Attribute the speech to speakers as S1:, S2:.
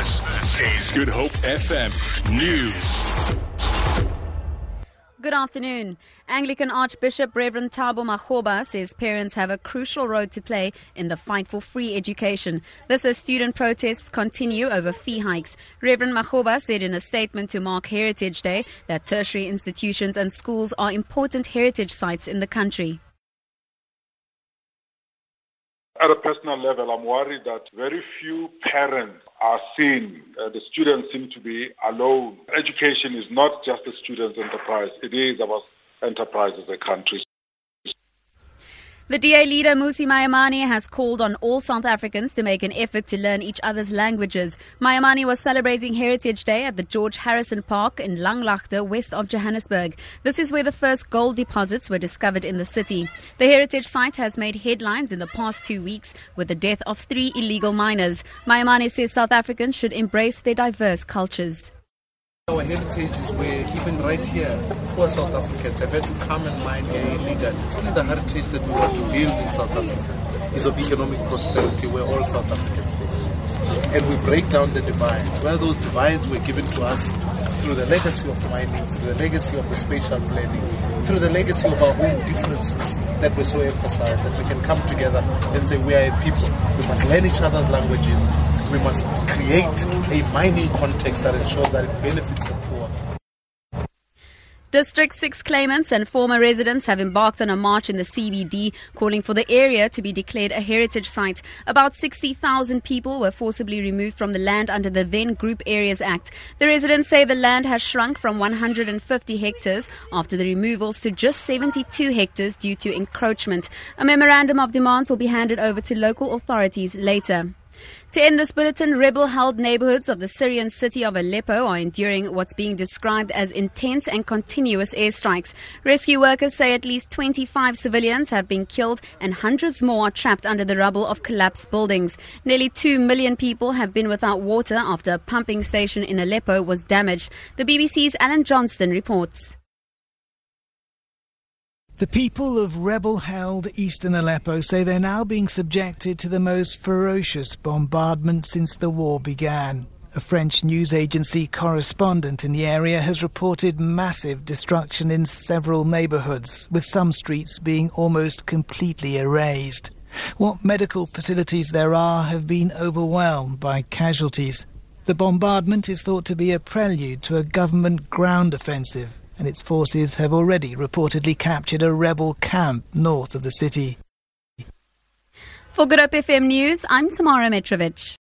S1: This is Good Hope FM News.
S2: Good afternoon. Anglican Archbishop Reverend Thabo Makgoba says parents have a crucial role to play in the fight for free education. This as student protests continue over fee hikes. Reverend Makgoba said in a statement to mark Heritage Day that tertiary institutions and schools are important heritage sites in the country.
S3: At a personal level, I'm worried that very few parents are seen. Uh, the students seem to be alone. Education is not just a student's enterprise. It is our enterprise as a country.
S2: The DA leader Mmusi Maimane has called on all South Africans to make an effort to learn each other's languages. Maimane was celebrating Heritage Day at the George Harrison Park in Langlaagte, west of Johannesburg. This is where the first gold deposits were discovered in the city. The heritage site has made headlines in the past two weeks with the death of three illegal miners. Maimane says South Africans should embrace their diverse cultures.
S4: Our heritage is where even right here, poor South Africans have had to come and mine illegally. Only the heritage that we want to build in South Africa is of economic prosperity where all South Africans live. And we break down the divides. Where those divides were given to us through the legacy of mining, through the legacy of the spatial planning, through the legacy of our own differences that were so emphasized, that we can come together and say we are a people. We must learn each other's languages we must create a mining context that ensures that it benefits the poor.
S2: District 6 claimants and former residents have embarked on a march in the CBD calling for the area to be declared a heritage site. About 60,000 people were forcibly removed from the land under the then Group Areas Act. The residents say the land has shrunk from 150 hectares after the removals to just 72 hectares due to encroachment. A memorandum of demands will be handed over to local authorities later. To end this bulletin, rebel held neighborhoods of the Syrian city of Aleppo are enduring what's being described as intense and continuous airstrikes. Rescue workers say at least 25 civilians have been killed and hundreds more are trapped under the rubble of collapsed buildings. Nearly 2 million people have been without water after a pumping station in Aleppo was damaged. The BBC's Alan Johnston reports.
S5: The people of rebel held eastern Aleppo say they're now being subjected to the most ferocious bombardment since the war began. A French news agency correspondent in the area has reported massive destruction in several neighborhoods, with some streets being almost completely erased. What medical facilities there are have been overwhelmed by casualties. The bombardment is thought to be a prelude to a government ground offensive and its forces have already reportedly captured a rebel camp north of the city.
S2: For Good Hope FM News, I'm Tamara Mitrovic.